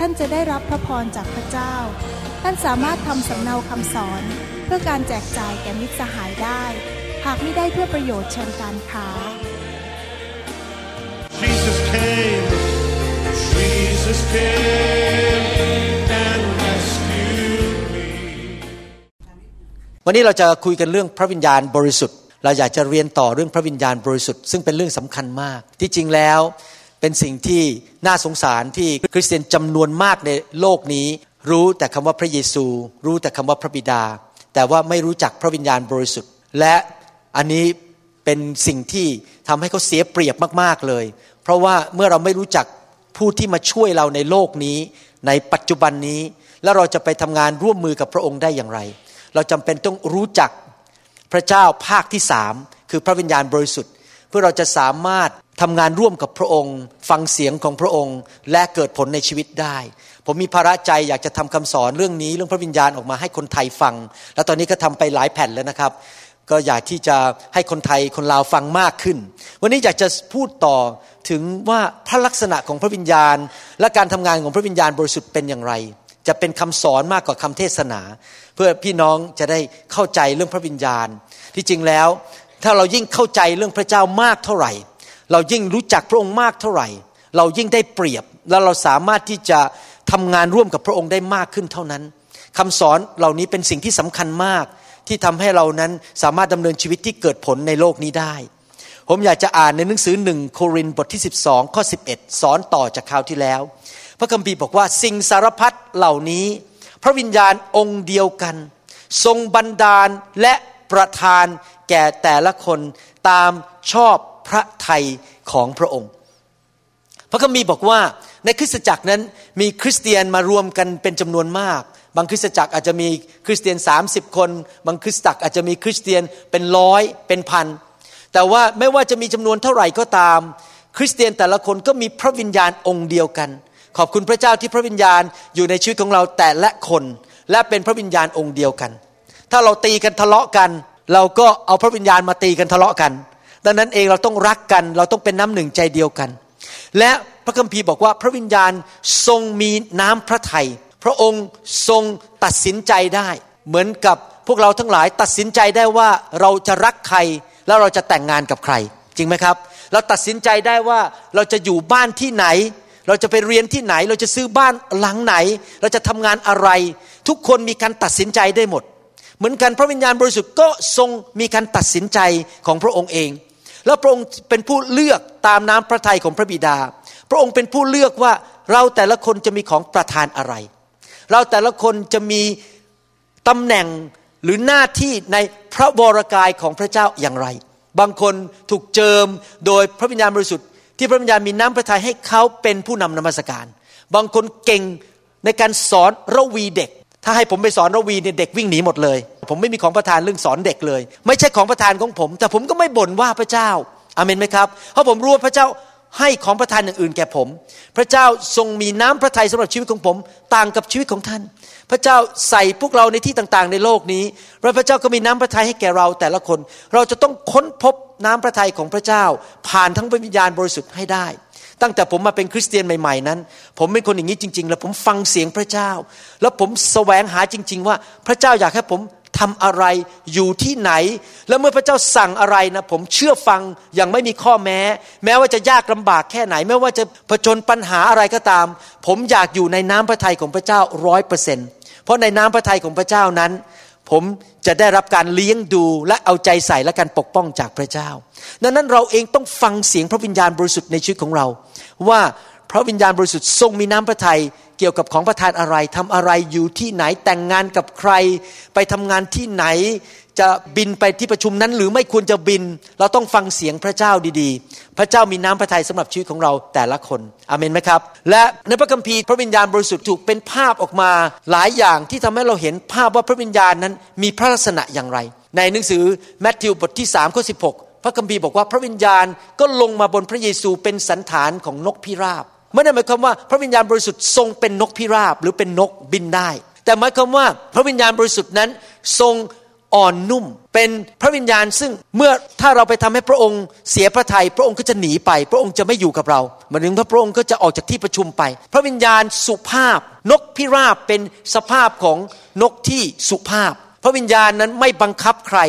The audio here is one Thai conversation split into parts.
ท่านจะได้รับพระพรจากพระเจ้า ท่านสามารถทำสำเนาคำสอน เพื่อการแจกจ่ายแก่มิตรสหายได้ หากไม่ได้เพื่อประโยชน์เชิงการค้า Jesus came, Jesus came and rescued me. วันนี้เราจะคุยกันเรื่องพระวิญญาณบริสุทธิ์ เราอยากจะเรียนต่อเรื่องพระวิญญาณบริสุทธิ์ซึ่งเป็นเรื่องสำคัญมาก ที่จริงแล้ว เป็นสิ่งที่น่าสงสารที่คริสเตียนจำนวนมากในโลกนี้ รู้แต่คำว่าพระเยซู รู้แต่คำว่าพระบิดา แต่ว่าไม่รู้จักพระวิญญาณบริสุทธิ์ และอันนี้เป็นสิ่งที่ทำให้เขาเสียเปรียบมากๆเลย เพราะว่าเมื่อเราไม่รู้จักผู้ที่มาช่วยเราในโลกนี้ ในปัจจุบันนี้ แล้วเราจะไปทำงานร่วมมือกับพระองค์ได้อย่างไร เราจำเป็นต้องรู้จักพระเจ้าภาคที่สามคือพระวิญญาณบริสุทธิ์ เพื่อเราจะสามารถทำงานร่วมกับพระองค์ ฟังเสียงของพระองค์ และเกิดผลในชีวิตได้ ผมมีภาระใจอยากจะทำคำสอนเรื่องนี้เรื่องพระวิญญาณออกมาให้คนไทยฟัง แล้วตอนนี้ก็ทำไปหลายแผ่นแล้วนะครับ ก็อยากที่จะให้คนไทยคนลาวฟังมากขึ้น วันนี้อยากจะพูดต่อถึงว่าพระลักษณะของพระวิญญาณ และการทำงานของพระวิญญาณบริสุทธิ์เป็นอย่างไร จะเป็นคำสอนมากกว่าคำเทศนา เพื่อพี่น้องจะได้เข้าใจเรื่องพระวิญญาณ ที่จริงแล้ว ถ้าเรายิ่งเข้าใจเรื่องพระเจ้ามากเท่าไหร่ เรายิ่งรู้จักพระองค์มากเท่าไหร่ เรายิ่งได้เปรียบ แล้วเราสามารถที่จะทำงานร่วมกับพระองค์ได้มากขึ้นเท่านั้นคำสอนเหล่านี้เป็นสิ่งที่สำคัญมาก ที่ทำให้เรานั้นสามารถดำเนินชีวิตที่เกิดผลในโลกนี้ได้ ผมอยากจะอ่านในหนังสือหนึ่งโครินบทที่ 12ข้อ11 สอนต่อจากคราวที่แล้ว พระคัมภีร์บอกว่าสิ่งสารพัดเหล่านี้ พระวิญญาณองค์เดียวกัน ทรงบันดาลและประทาน แก่แต่ละคนตามชอบพระทัยของพระองค์ พระคัมภีร์บอกว่าในคริสตจักรนั้นมีคริสเตียนมารวมกันเป็นจำนวนมาก บางคริสตจักรอาจจะมีคริสเตียน 30 คน บางคริสตจักรอาจจะมีคริสเตียนเป็นร้อยเป็นพันแต่ว่าไม่ว่าจะมีจำนวนเท่าไหร่ก็ตาม คริสเตียนแต่ละคนก็มีพระวิญญาณองค์เดียวกัน ขอบคุณพระเจ้าที่พระวิญญาณอยู่ในชีวิตของเราแต่ละคน และเป็นพระวิญญาณองค์เดียวกัน ถ้าเราตีกันทะเลาะกัน เราก็เอาพระวิญญาณมาตีกันทะเลาะกัน ดังนั้นเองเราต้องรักกัน เราต้องเป็นน้ำหนึ่งใจเดียวกัน และพระคัมภีร์บอกว่าพระวิญญาณทรงมีน้ำพระทัยพระองค์ทรงตัดสินใจได้ เหมือนกับพวกเราทั้งหลายตัดสินใจได้ว่าเราจะรักใครแล้วเราจะแต่งงานกับใคร จริงไหมครับ เราตัดสินใจได้ว่าเราจะอยู่บ้านที่ไหน เราจะไปเรียนที่ไหน เราจะซื้อบ้านหลังไหน เราจะทำงานอะไร ทุกคนมีการตัดสินใจได้หมด เหมือนกันพระวิญญาณบริสุทธิ์ก็ทรงมีการตัดสินใจของพระองค์เอง แล้วพระองค์เป็นผู้เลือกตามน้ำพระทัยของพระบิดา พระองค์เป็นผู้เลือกว่าเราแต่ละคนจะมีของประทานอะไร เราแต่ละคนจะมีตำแหน่งหรือหน้าที่ในพระวรกายของพระเจ้าอย่างไร บางคนถูกเจิมโดยพระวิญญาณบริสุทธิ์ที่พระวิญญาณมีน้ำพระทัยให้เขาเป็นผู้นำนมัสการ บางคนเก่งในการสอนระวีเด็ก ถ้าให้ผมไปสอนระวีเนี่ยเด็กวิ่งหนีหมดเลย ผมไม่มีของประทานเรื่องสอนเด็กเลย ไม่ใช่ของประทานของผม แต่ผมก็ไม่บ่นว่าพระเจ้าอาเมนไหมครับเพราะผมรู้ว่าพระเจ้าให้ของประทานอย่างอื่นแก่ผม พระเจ้าทรงมีน้ำพระทัยสำหรับชีวิตของผม ต่างกับชีวิตของท่าน พระเจ้าใส่พวกเราในที่ต่างๆ ในโลกนี้แล้วพระเจ้าก็มีน้ำพระทัยให้แก่เราแต่ละคน เราจะต้องค้นพบน้ำพระทัยของพระเจ้า ผ่านทั้งวิญญาณบริสุทธิ์ให้ได้ ตั้งแต่ผมมาเป็นคริสเตียนใหม่ๆนั้น ผมเป็นคนอย่างนี้จริง ๆ แล้วผมฟังเสียงพระเจ้า แล้วผมแสวงหาจริง ๆ ว่าพระเจ้าอยากให้ผมทำอะไรอยู่ที่ไหน แล้วเมื่อพระเจ้าสั่งอะไรนะผมเชื่อฟังอย่างไม่มีข้อแม้ แม้ว่าจะยากลำบากแค่ไหน แม้ว่าจะผจญปัญหาอะไรก็ตาม ผมอยากอยู่ในน้ำพระทัยของพระเจ้าร้อยเปอร์เซ็นต์เพราะในน้ำพระทัยของพระเจ้านั้น ผม จะได้รับการเลี้ยงดูและเอาใจใส่และการปกป้องจากพระเจ้า ดังนั้นเราเองต้องฟังเสียงพระวิญญาณบริสุทธิ์ในชีวิตของเรา ว่าพระวิญญาณบริสุทธิ์ทรงมีน้ำพระทัยเกี่ยวกับของประทานอะไรทำอะไรอยู่ที่ไหนแต่งงานกับใคร ไปทำงานที่ไหน จะบินไปที่ประชุมนั้น หรือไม่ควรจะบิน เราต้องฟังเสียงพระเจ้าดีๆ พระเจ้ามีน้ำพระทัยสำหรับชีวิตของเราแต่ละคนอเมนไหมครับ และในพระคัมภีร์พระวิญญาณบริสุทธิ์ถูกเป็นภาพออกมาหลายอย่างที่ทำให้เราเห็นภาพว่าพระวิญญาณนั้นมีพระลักษณะอย่างไร ในหนังสือแมทธิวบทที่3ข้อ16พระคัมภีร์บอกว่าพระวิญญาณก็ลงมาบนพระเยซูเป็นสันฐานของนกพิราบไม่ได้หมายความว่าพระวิญญาณบริสุทธิ์ทรงเป็นนกพิราบหรือเป็นนกบินได้ แต่หมายความว่าพระวิญญาณบริสุทธิ์นั้นทรง อ่อนนุ่ม เป็นพระวิญญาณซึ่งเมื่อถ้าเราไปทำให้พระองค์เสียพระทยัยพระองค์ก็จะหนีไป พระองค์จะไม่อยู่กับเราเหมายถึงพระองค์ก็จะออกจากที่ประชุมไป พระวิญญาณสุภาพ นกพิราบเป็นสภาพของนกที่สุภาพ พระวิญญาณนั้นไม่บังคับใคร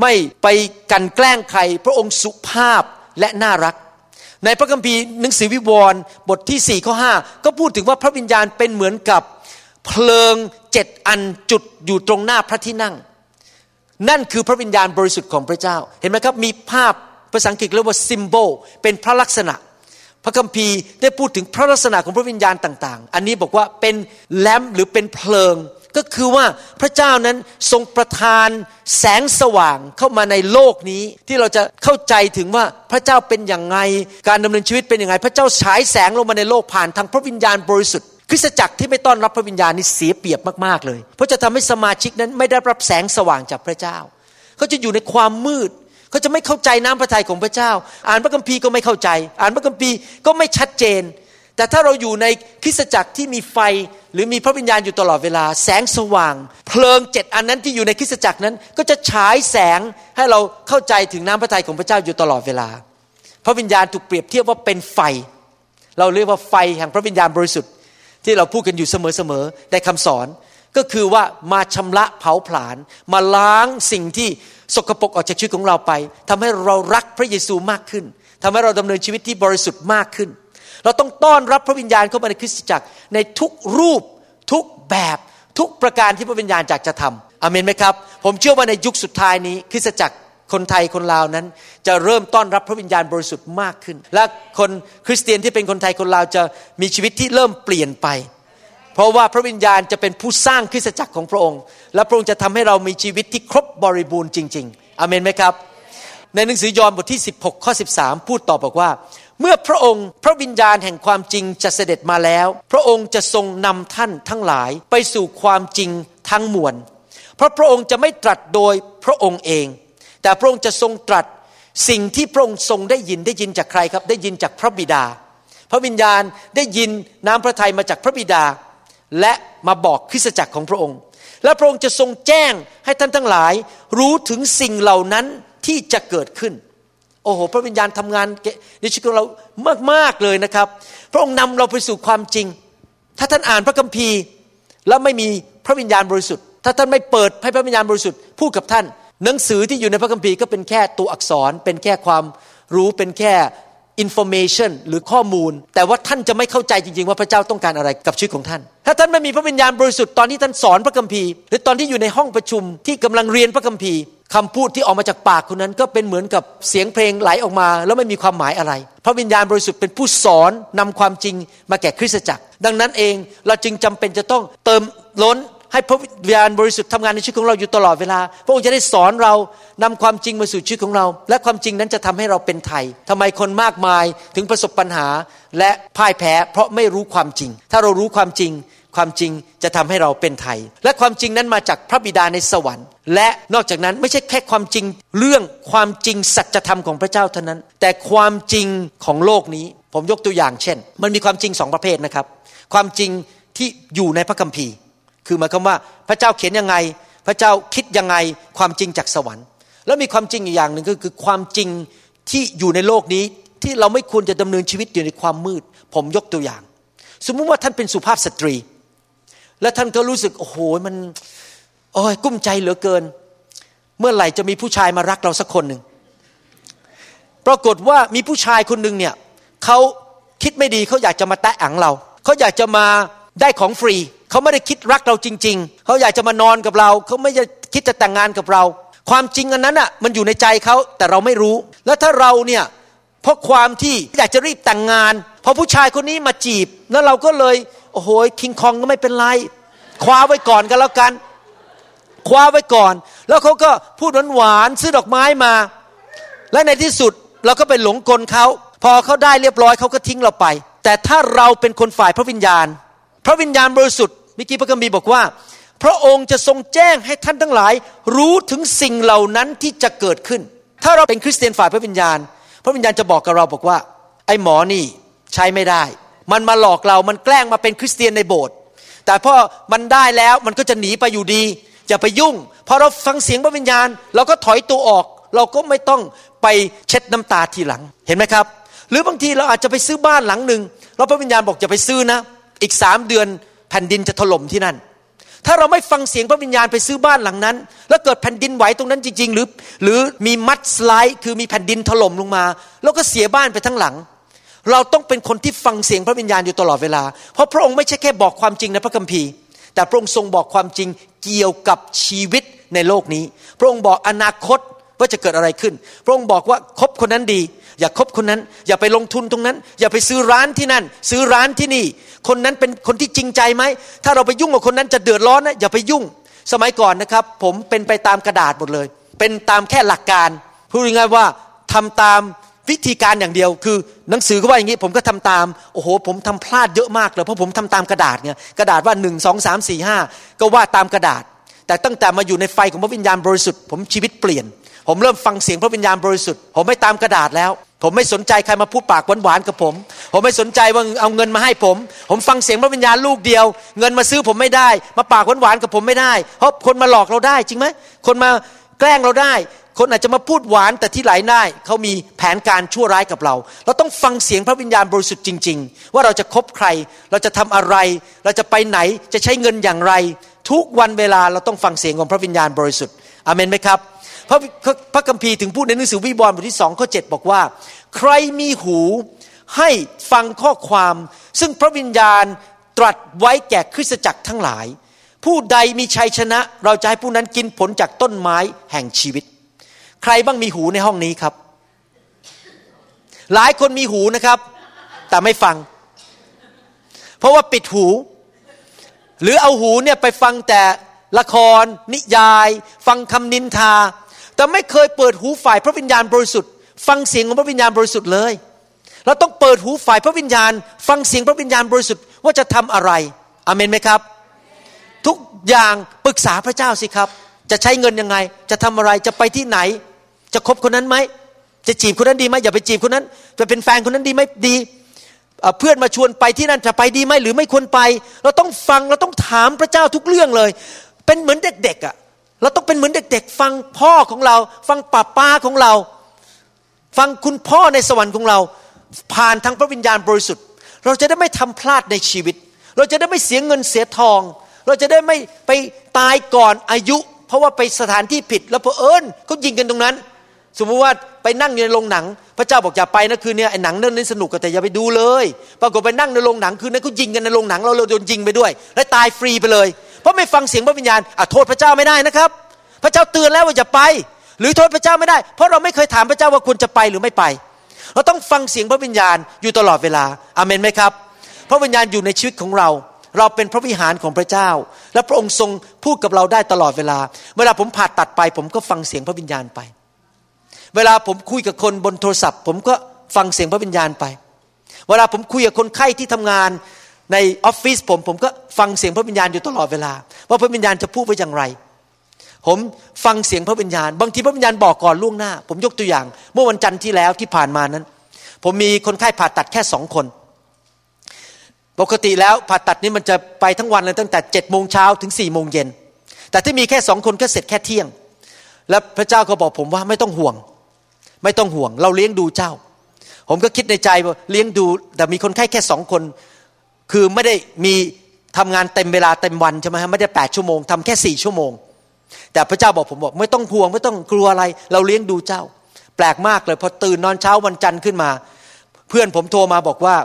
ไม่ไปกันแกล้งใคร พระองค์สุภาพและน่ารักในพระคัมภีร์หนังสือวิวรณ์บทที่4ข้อ5ก็พูดถึงว่าพระวิญญาณเป็นเหมือนกับเพลิงเจ็ดอันจุดอยู่ตรงหน้าพระที่นั่ง นั่นคือพระวิญญาณบริสุทธิ์ของพระเจ้า เห็นไหมครับ มีภาพภาษาอังกฤษเรียกว่า symbol เป็นพระลักษณะ พระคัมภีร์ได้พูดถึงพระลักษณะของพระวิญญาณต่าง ๆ อันนี้บอกว่าเป็นแลมหรือเป็นเพลิง ก็คือว่าพระเจ้านั้นทรงประทานแสงสว่างเข้ามาในโลกนี้ ที่เราจะเข้าใจถึงว่าพระเจ้าเป็นอย่างไง การดำเนินชีวิตเป็นอย่างไง พระเจ้าฉายแสงลงมาในโลกผ่านทางพระวิญญาณบริสุทธิ์ คริสตจักรที่ไม่ต้อนรับพระวิญญาณนี่เสียเปรียบมากๆเลย เพราะจะทำให้สมาชิกนั้นไม่ได้รับแสงสว่างจากพระเจ้า เขาจะอยู่ในความมืด เขาจะไม่เข้าใจน้ำพระทัยของพระเจ้า อ่านพระคัมภีร์ก็ไม่เข้าใจ อ่านพระคัมภีร์ก็ไม่ชัดเจน แต่ถ้าเราอยู่ในคริสตจักรที่มีไฟหรือมีพระวิญญาณอยู่ตลอดเวลา แสงสว่าง เพลิงเจ็ดอันนั้นที่อยู่ในคริสตจักรนั้น ก็จะฉายแสงให้เราเข้าใจถึงน้ำพระทัยของพระเจ้าอยู่ตลอดเวลา พระวิญญาณถูกเปรียบเทียบว่าเป็นไฟ เราเรียกว่าไฟแห่งพระวิญญาณบริสุทธิ์ ที่เราพูดกันอยู่เสมอๆในคำสอนก็คือว่ามาชำระเผาผลาญมาล้างสิ่งที่สกปรกออกจากชีวิตของเราไปทำให้เรารักพระเยซูมากขึ้นทำให้เราดำเนินชีวิตที่บริสุทธิ์มากขึ้น เราต้องต้อนรับพระวิญญาณเข้ามาในคริสตจักรในทุกรูปทุกแบบทุกประการที่พระวิญญาณอยากจะทำอเมนไหมครับ ผมเชื่อว่าในยุคสุดท้ายนี้คริสตจักร คนไทยคนลาวนั้น จะเริ่มต้อนรับพระวิญญาณบริสุทธิ์มากขึ้น และคนคริสเตียนที่เป็นคนไทยคนลาวจะมีชีวิตที่เริ่มเปลี่ยนไป เพราะว่าพระวิญญาณจะเป็นผู้สร้างคริสตจักรของพระองค์ และพระองค์จะทำให้เรามีชีวิตที่ครบบริบูรณ์จริง ๆอเมนไหมครับ ในหนังสือยอห์นบทที่ 16ข้อ13 พูดต่อบอกว่าเมื่อพระองค์พระวิญญาณแห่งความจริงจะเสด็จมาแล้ว พระองค์จะทรงนำท่านทั้งหลายไปสู่ความจริงทั้งมวล เพราะพระองค์จะไม่ตรัสโดยพระองค์เอง แต่พระองค์จะทรงตรัสสิ่งที่พระองค์ทรงได้ยินได้ยินจากใครครับ ได้ยินจากพระบิดา พระวิญญาณได้ยินน้ำพระทัยมาจากพระบิดา และมาบอกคริสตจักรของพระองค์ และพระองค์จะทรงแจ้งให้ท่านทั้งหลาย รู้ถึงสิ่งเหล่านั้นที่จะเกิดขึ้น โอ้โห พระวิญญาณทำงานในชีวิตของเรามากๆเลยนะครับ พระองค์นำเราไปสู่ความจริง ถ้าท่านอ่านพระคัมภีร์ แล้วไม่มีพระวิญญาณบริสุทธิ์ ถ้าท่านไม่เปิดให้พระวิญญาณบริสุทธิ์พูดกับท่าน หนังสือที่อยู่ในพระคัมภีร์ก็เป็นแค่ตัวอักษร เป็นแค่ความรู้เป็นแค่ information หรือข้อมูล แต่ว่าท่านจะไม่เข้าใจจริง ๆ ว่าพระเจ้าต้องการอะไรกับชีวิตของท่าน ถ้าท่านไม่มีพระวิญญาณบริสุทธิ์ตอนที่ท่านสอนพระคัมภีร์ หรือตอนที่อยู่ในห้องประชุมที่กำลังเรียนพระคัมภีร์คำพูดที่ออกมาจากปากคนนั้น ก็เป็นเหมือนกับเสียงเพลงไหลออกมา แล้วไม่มีความหมายอะไร พระวิญญาณบริสุทธิ์เป็นผู้สอนนำความจริงมาแก่คริสตจักร ดังนั้นเองเราจึงจำเป็นจะต้องเติมล้น ให้พระวิญญาณบริสุทธิ์ทำงานในชีวิตของเราอยู่ตลอดเวลา พระองค์จะได้สอนเรานำความจริงมาสู่ชีวิตของเรา และความจริงนั้นจะทำให้เราเป็นไทยทำไมคนมากมายถึงประสบปัญหาและพ่ายแพ้ เพราะไม่รู้ความจริง ถ้าเรารู้ความจริงความจริงจะทำให้เราเป็นไทย และความจริงนั้นมาจากพระบิดาในสวรรค์ และนอกจากนั้นไม่ใช่แค่ความจริงเรื่องความจริงสัจธรรมของพระเจ้าเท่านั้น แต่ความจริงของโลกนี้ ผมยกตัวอย่างเช่น มันมีความจริงสองประเภทนะครับ ความจริงที่อยู่ในพระคัมภีร์ คือหมายความว่าพระเจ้าเขียนยังไง พระเจ้าคิดยังไงความจริงจากสวรรค์ แล้วมีความจริงอีกอย่างหนึ่งก็คือความจริงที่อยู่ในโลกนี้ที่เราไม่ควรจะดำเนินชีวิตอยู่ในความมืด ผมยกตัวอย่าง สมมุติว่าท่านเป็นสุภาพสตรี และท่านก็รู้สึกโอ้โหมันโอ้ยกุ้มใจเหลือเกิน เมื่อไหร่จะมีผู้ชายมารักเราสักคนหนึ่งปรากฏว่ามีผู้ชายคนหนึ่งเนี่ยเขาคิดไม่ดีเขาอยากจะมาแตะอังเราเขาอยากจะมาได้ของฟรี เขาไม่ได้คิดรักเราจริง ๆ เขาอยากจะมานอนกับเรา เขาไม่ได้คิดจะแต่งงานกับเรา ความจริงอันนั้นอะมันอยู่ในใจเขาแต่เราไม่รู้ แล้วถ้าเราเนี่ยเพราะความที่อยากจะรีบแต่งงานพอผู้ชายคนนี้มาจีบ แล้วเราก็เลยโอ้โหคิงคองก็ไม่เป็นไรคว้าไว้ก่อนกันแล้วกันคว้าไว้ก่อน แล้วเขาก็พูดหวานๆซื้อดอกไม้มา และในที่สุดเราก็ไปหลงกลเขาพอเขาได้เรียบร้อยเขาก็ทิ้งเราไป แต่ถ้าเราเป็นคนฝ่ายพระวิญญาณ พระวิญญาณบริสุทธิ์ มิกี้พระคัมภีร์บอกว่า พระองค์จะทรงแจ้งให้ท่านทั้งหลาย รู้ถึงสิ่งเหล่านั้นที่จะเกิดขึ้น ถ้าเราเป็นคริสเตียนฝ่ายพระวิญญาณ พระวิญญาณจะบอกกับเราบอกว่า ไอ้หมอนี่ใช้ไม่ได้ มันมาหลอกเรา มันแกล้งมาเป็นคริสเตียนในโบสถ์ แต่พอมันได้แล้วมันก็จะหนีไปอยู่ดี อย่าไปยุ่ง พอเราฟังเสียงพระวิญญาณ เราก็ถอยตัวออก เราก็ไม่ต้องไปเช็ดน้ำตาทีหลัง เห็นไหมครับ หรือบางทีเราอาจจะไปซื้อบ้านหลังหนึ่งเราพระวิญญาณบอกอย่าไปซื้อนะ อีกสามเดือน แผ่นดินจะถล่มที่นั่น ถ้าเราไม่ฟังเสียงพระวิญญาณไปซื้อบ้านหลังนั้น แล้วเกิดแผ่นดินไหวตรงนั้นจริง ๆ หรือ หรือมีมัดสไลด์คือมีแผ่นดินถล่มลงมา แล้วก็เสียบ้านไปทั้งหลัง เราต้องเป็นคนที่ฟังเสียงพระวิญญาณอยู่ตลอดเวลา เพราะพระองค์ไม่ใช่แค่บอกความจริงในพระคัมภีร์ แต่พระองค์ทรงบอกความจริงเกี่ยวกับชีวิตในโลกนี้ พระองค์บอกอนาคตว่าจะเกิดอะไรขึ้น พระองค์บอกว่าคบคนนั้นดี อย่าคบคนนั้น อย่าไปลงทุนตรงนั้น อย่าไปซื้อร้านที่นั่น ซื้อร้านที่นี่ คนนั้นเป็นคนที่จริงใจไหม ถ้าเราไปยุ่งกับคนนั้นจะเดือดร้อนนะอย่าไปยุ่ง สมัยก่อนนะครับ ผมเป็นไปตามกระดาษหมดเลย เป็นตามแค่หลักการพูดง่ายๆว่าทำตามวิธีการอย่างเดียว คือหนังสือก็ว่าอย่างนี้ ผมก็ทำตามโอ้โห ผมทำพลาดเยอะมากเลยเพราะผมทำตามกระดาษไงกระดาษว่าหนึ่งสองสามสี่ห้าก็ว่าตามกระดาษ แต่ตั้งแต่มาอยู่ในไฟของพระวิญญาณบริสุทธิ์ผมชีวิตเปลี่ยน ผมเริ่มฟังเสียงพระวิญญาณบริสุทธิ์ ผมไม่ตามกระดาษแล้ว ผมไม่สนใจใครมาพูดปากหวานๆกับผม ผมไม่สนใจว่าเอาเงินมาให้ผม ผมฟังเสียงพระวิญญาณลูกเดียว เงินมาซื้อผมไม่ได้ มาปากหวานๆกับผมไม่ได้เพราะคนมาหลอกเราได้จริงไหมคนมาแกล้งเราได้ คนอาจจะมาพูดหวานแต่ที่ไหลได้เขามีแผนการชั่วร้ายกับเรา เราต้องฟังเสียงพระวิญญาณบริสุทธิ์จริง ๆ ว่าเราจะคบใคร เราจะทำอะไร เราจะไปไหนจะใช้เงินอย่างไร ทุกวันเวลาเราต้องฟังเสียงของพระวิญญาณบริสุทธิ์อเมนไหมครับ พระพระคัมภีร์ถึงพูดในหนังสือวิวรณ์บทที่สองข้อเบอกว่า ใครมีหูให้ฟังข้อความ ซึ่งพระวิญญาณตรัสไว้แก่คริสตจักรทั้งหลาย ผู้ใดมีชัยชนะ เราจะให้ผู้นั้นกินผลจากต้นไม้แห่งชีวิต ใครบ้างมีหูในห้องนี้ครับ หลายคนมีหูนะครับ แต่ไม่ฟัง เพราะว่าปิดหู หรือเอาหูเนี่ยไปฟังแต่ละคร นิยาย ฟังคำนินทา แต่ไม่เคยเปิดหูฝ่ายพระวิญญาณบริสุทธิ์ ฟังเสียงของพระวิญญาณบริสุทธิ์เลย เราต้องเปิดหูฝ่ายพระวิญญาณ ฟังเสียงพระวิญญาณบริสุทธิ์ว่าจะทำอะไรอเมนไหมครับ ทุกอย่างปรึกษาพระเจ้าสิครับ จะใช้เงินยังไง จะทำอะไรจะไปที่ไหน จะคบคนนั้นไหมจะจีบคนนั้นดีไหมอย่าไปจีบคนนั้น จะเป็นแฟนคนนั้นดีไหมดีเพื่อนมาชวนไปที่นั่นจะไปดีไหมหรือไม่ควรไป เราต้องฟังเราต้องถามพระเจ้าทุกเรื่องเลย เป็นเหมือนเด็กๆอะ่ะ เราต้องเป็นเหมือนเด็ก ๆ ฟังพ่อของเรา ฟังป้าป้าของเรา ฟังคุณพ่อในสวรรค์ของเรา ผ่านทางพระวิญญาณบริสุทธิ์ เราจะได้ไม่ทำพลาดในชีวิต เราจะได้ไม่เสียเงินเสียทอง เราจะได้ไม่ไปตายก่อนอายุ เพราะว่าไปสถานที่ผิด แล้วเพอเอิญเขายิงกันตรงนั้น สมมติว่าไปนั่งอยู่ในโรงหนัง พระเจ้าบอกอย่าไปนะคืนนี้ไอ้หนังเรื่องนี้สนุกแต่อย่าไปดูเลย ปรากฏไปนั่งในโรงหนังคืนนั้นเขายิงกันในโรงหนังเราเราโดนยิงไปด้วย และตายฟรีไปเลย เพราะไม่ฟังเสียงพระวิญญาณอะโทษพระเจ้าไม่ได้นะครับ พระเจ้าเตือนแล้วว่าอย่าไป หรือโทษพระเจ้าไม่ได้ เพราะเราไม่เคยถามพระเจ้าว่าควรจะไปหรือไม่ไป เราต้องฟังเสียงพระวิญญาณอยู่ตลอดเวลาอาเมนไหมครับ พระวิญญาณอยู่ในชีวิตของเราเราเป็นพระวิหารของพระเจ้า และพระองค์ทรงพูดกับเราได้ตลอดเวลา เวลาผมผ่าตัดไป ผมก็ฟังเสียงพระวิญญาณไป เวลาผมคุยกับคนบนโทรศัพท์ ผมก็ฟังเสียงพระวิญญาณไป เวลาผมคุยกับคนไข้ที่ทำงานในออฟฟิศผมผมก็ฟังเสียงพระวิญญาณอยู่ตลอดเวลา ว่าพระวิญญาณจะพูดไว้อย่างไร ผมฟังเสียงพระวิญญาณ บางทีพระวิญญาณบอกก่อนล่วงหน้า ผมยกตัวอย่าง เมื่อวันจันทร์ที่แล้วที่ผ่านมานั้น ผมมีคนไข้ผ่าตัดแค่สองคน ปกติแล้วผ่าตัดนี้มันจะไปทั้งวันเลยตั้งแต่เจ็ดโมงเช้าถึงสี่โมงเย็นแต่ที่มีแค่สองคนก็เสร็จแค่เที่ยง แล้วพระเจ้าก็บอกผมว่าไม่ต้องห่วง ไม่ต้องห่วง เราเลี้ยงดูเจ้า ผมก็คิดในใจว่าเลี้ยงดู แต่มีคนไข้แค่สองคน คือไม่ได้มีทำงานเต็มเวลาเต็มวันใช่ไหมฮะไม่ได้แปดชั่วโมงทำแค่สี่ชั่วโมง แต่พระเจ้าบอกผมบอกไม่ต้องห่วงไม่ต้องกลัวอะไร เราเลี้ยงดูเจ้า แปลกมากเลยพอตื่นนอนเช้าวันจันทร์ขึ้นมา เพื่อนผมโทรมาบอกว่า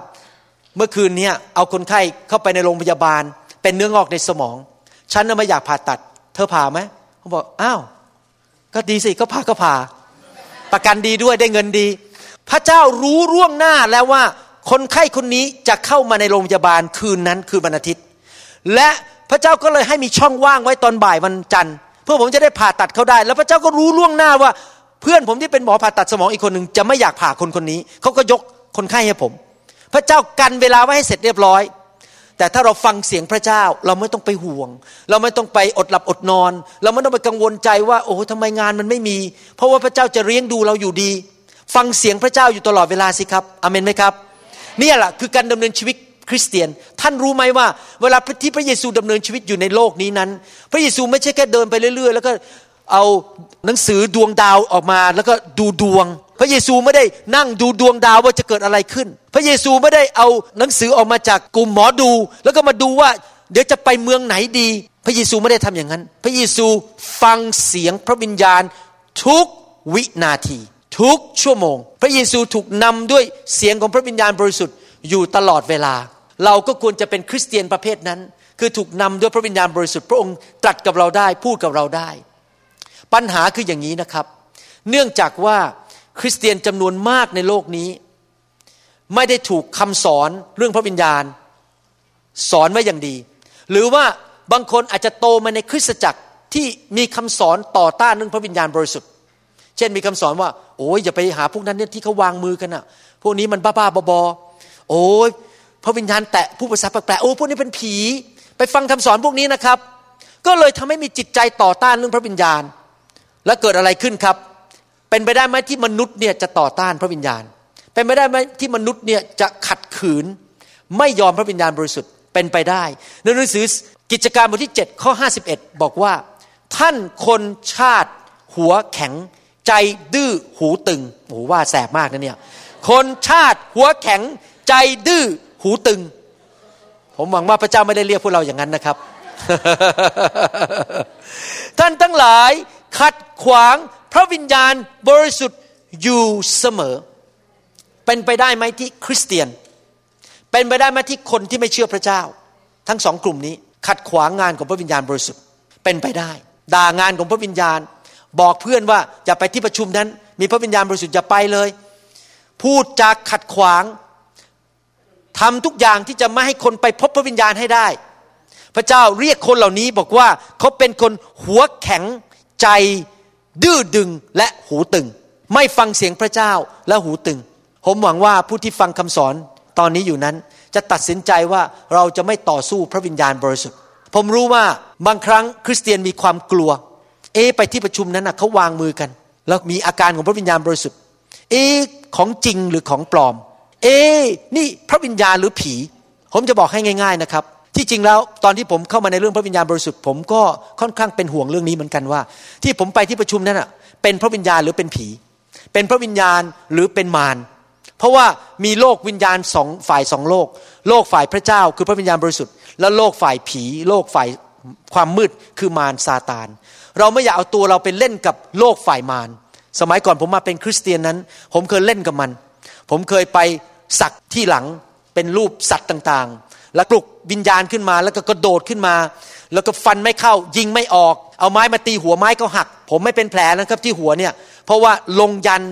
เมื่อคืนนี้เอาคนไข้เข้าไปในโรงพยาบาล เป็นเนื้องอกในสมอง ฉันน่ะไม่อยากผ่าตัด เธอผ่าไหมเขาบอกอ้าวก็ดีสิก็ผ่าก็ผ่า ประกันดีด้วยได้เงินดี พระเจ้ารู้ร่วงหน้าแล้วว่า คนไข้คนนี้จะเข้ามาในโรงพยาบาลคืนนั้นคือวันอาทิตย์ และพระเจ้าก็เลยให้มีช่องว่างไว้ตอนบ่ายวันจันทร์เพื่อผมจะได้ผ่าตัดเขาได้ แล้วพระเจ้าก็รู้ล่วงหน้าว่า เพื่อนผมที่เป็นหมอผ่าตัดสมองอีกคนหนึ่งจะไม่อยากผ่าคนคนนี้เขาก็ยกคนไข้ให้ผม พระเจ้ากันเวลาไว้ให้เสร็จเรียบร้อย แต่ถ้าเราฟังเสียงพระเจ้าเราไม่ต้องไปห่วง เราไม่ต้องไปอดหลับอดนอน เราไม่ต้องไปกังวลใจว่าโอ้ทำไมงานมันไม่มี เพราะว่าพระเจ้าจะเลี้ยงดูเราอยู่ดี ฟังเสียงพระเจ้าอยู่ตลอดเวลาสิครับอเมนไหมครับนี่แหละคือการดำเนินชีวิตคริสเตียน ท่านรู้ไหมว่า เวลาที่พระเยซูดำเนินชีวิตอยู่ในโลกนี้นั้น พระเยซูไม่ใช่แค่เดินไปเรื่อย ๆ แล้วก็เอาหนังสือดวงดาวออกมา แล้วก็ดูดวง พระเยซูไม่ได้นั่งดูดวงดาวว่าจะเกิดอะไรขึ้น พระเยซูไม่ได้เอาหนังสือออกมาจากกลุ่มหมอดู แล้วก็มาดูว่าเดี๋ยวจะไปเมืองไหนดี พระเยซูไม่ได้ทำอย่างนั้น พระเยซูฟังเสียงพระวิญญาณ ทุกวินาที ทุกชั่วโมง พระเยซูถูกนำด้วยเสียงของพระวิญญาณบริสุทธิ์อยู่ตลอดเวลา เราก็ควรจะเป็นคริสเตียนประเภทนั้น คือถูกนำด้วยพระวิญญาณบริสุทธิ์พระองค์ตรัสกับเราได้พูดกับเราได้ ปัญหาคืออย่างนี้นะครับ เนื่องจากว่า คริสเตียนจำนวนมากในโลกนี้ ไม่ได้ถูกคำสอนเรื่องพระวิญญาณ สอนไว้อย่างดี หรือว่าบางคนอาจจะโตมาในคริสตจักรที่มีคำสอนต่อต้านเรื่องพระวิญญาณบริสุทธิ์ เช่นมีคำสอนว่า โอ้ยอย่าไปหาพวกนั้นเนี่ยที่เขาวางมือกันอะพวกนี้มันบ้าๆบอๆโอ้ยพระวิญญาณแตะผู้ภาษาแปลกๆโอ้พวกนี้เป็นผี ไปฟังคำสอนพวกนี้นะครับ ก็เลยทำให้มีจิตใจต่อต้านเรื่องพระวิญญาณ แล้วเกิดอะไรขึ้นครับ เป็นไปได้ไหมที่มนุษย์เนี่ยจะต่อต้านพระวิญญาณ เป็นไปได้ไหมที่มนุษย์เนี่ยจะขัดขืน ไม่ยอมพระวิญญาณบริสุทธิ์เป็นไปได้ในหนังสือกิจการบทที่ 7 ข้อ 51 บอกว่า ท่านคนชาติหัวแข็งใจดื้อหูตึงโอ้ว่าแสบมากนะเนี่ยคนชาติหัวแข็งใจดื้อหูตึง ผมหวังว่าพระเจ้าไม่ได้เรียกพวกเราอย่างนั้นนะครับ ท่านทั้งหลายขัดขวาง ระวิญญาณบริสุทธิ์อยู่เสมอ เป็นไปได้ไหมที่คริสเตียน เป็นไปได้ไหมที่คนที่ไม่เชื่อพระเจ้า ทั้งสองกลุ่มนี้ ขัดขวางงานของพระวิญญาณบริสุทธิ์เป็นไปได้ ด่างานของพระวิญญาณ บอกเพื่อนว่าอย่าไปที่ประชุมนั้น มีพระวิญญาณบริสุทธิ์อย่าไปเลย พูดจากขัดขวางทำทุกอย่างที่จะไม่ให้คนไปพบพระวิญญาณให้ได้ พระเจ้าเรียกคนเหล่านี้บอกว่าเขาเป็นคนหัวแข็งใจ ดื้อดึงและหูตึง ไม่ฟังเสียงพระเจ้าและหูตึง ผมหวังว่าผู้ที่ฟังคำสอนตอนนี้อยู่นั้น จะตัดสินใจว่าเราจะไม่ต่อสู้พระวิญญาณบริสุทธิ์ ผมรู้ว่าบางครั้งคริสเตียนมีความกลัว เอไปที่ประชุมนั้นนะเขาวางมือกัน แล้วมีอาการของพระวิญญาณบริสุทธิ์ เอของจริงหรือของปลอม เอนี่พระวิญญาณหรือผี ผมจะบอกให้ง่าย ๆนะครับ ที่จริงแล้วตอนที่ผมเข้ามาในเรื่องพระวิญญาณบริสุทธิ์ผมก็ค่อนข้างเป็นห่วงเรื่องนี้เหมือนกันว่า ที่ผมไปที่ประชุมนั้นอะเป็นพระวิญญาณหรือเป็นผี เป็นพระวิญญาณหรือเป็นมารเพราะว่ามีโลกวิญญาณสองฝ่ายสองโลก โลกฝ่ายพระเจ้าคือพระวิญญาณบริสุทธิ์ และโลกฝ่ายผี โลกฝ่ายความมืดคือมารซาตาน เราไม่อยากเอาตัวเราไปเล่นกับโลกฝ่ายมารสมัยก่อนผมมาเป็นคริสเตียนนั้น ผมเคยเล่นกับมัน ผมเคยไปสักที่หลังเป็นรูปสัตว์ต่าง แล้วปลุกวิญญาณขึ้นมา แล้วก็กระโดดขึ้นมา แล้วก็ฟันไม่เข้า ยิงไม่ออก เอาไม้มาตีหัวไม้ก็หัก ผมไม่เป็นแผลนะครับที่หัวเนี่ย เพราะว่าลงยัน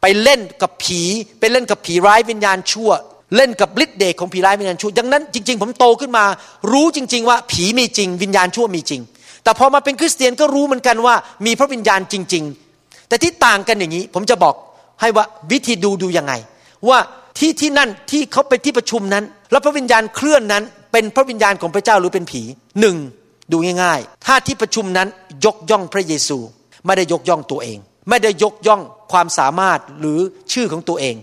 ไปเล่นกับผีไปเล่นกับผีร้ายวิญญาณชั่ว เล่นกับฤทธิ์เดชของผีร้ายวิญญาณชั่วดังนั้นจริง ๆ ผมโตขึ้นมา รู้จริง ๆ ว่าผีมีจริง วิญญาณชั่วมีจริง แต่พอมาเป็นคริสเตียนก็รู้เหมือนกันว่า มีพระวิญญาณจริง ๆ แต่ที่ต่างกันอย่างนี้ ผมจะบอกให้ว่าวิธีดูดูยังไง ว่าที่ที่นั่นที่เขาไปที่ประชุมนั้น แล้วพระวิญญาณเคลื่อนนั้น เป็นพระวิญญาณของพระเจ้าหรือเป็นผีหนึ่งดูง่ายๆ ถ้าที่ประชุมนั้นยกย่องพระเยซู ไม่ได้ยกย่องตัวเอง ไม่ได้ยกย่องความสามารถหรือชื่อของตัวเอง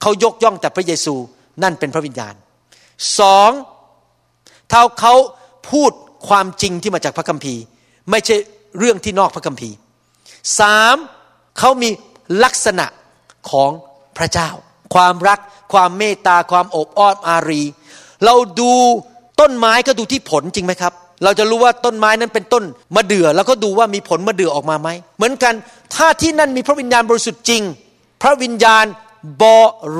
เขายกย่องแต่พระเยซูนั่นเป็นพระวิญญาณสองถ้าเขาพูดความจริงที่มาจากพระคัมภีร์ ไม่ใช่เรื่องที่นอกพระคัมภีร์สามเขามีลักษณะของพระเจ้า ความรัก ความเมตตาความอบอ้อมอารี เราดูต้นไม้ก็ดูที่ผลจริงไหมครับ เราจะรู้ว่าต้นไม้นั้นเป็นต้นมะเดื่อแล้วก็ดูว่ามีผลมะเดื่อออกมาไหม เหมือนกันถ้าที่นั่นมีพระวิญญาณบริสุทธิ์จริง พระวิญญาณบ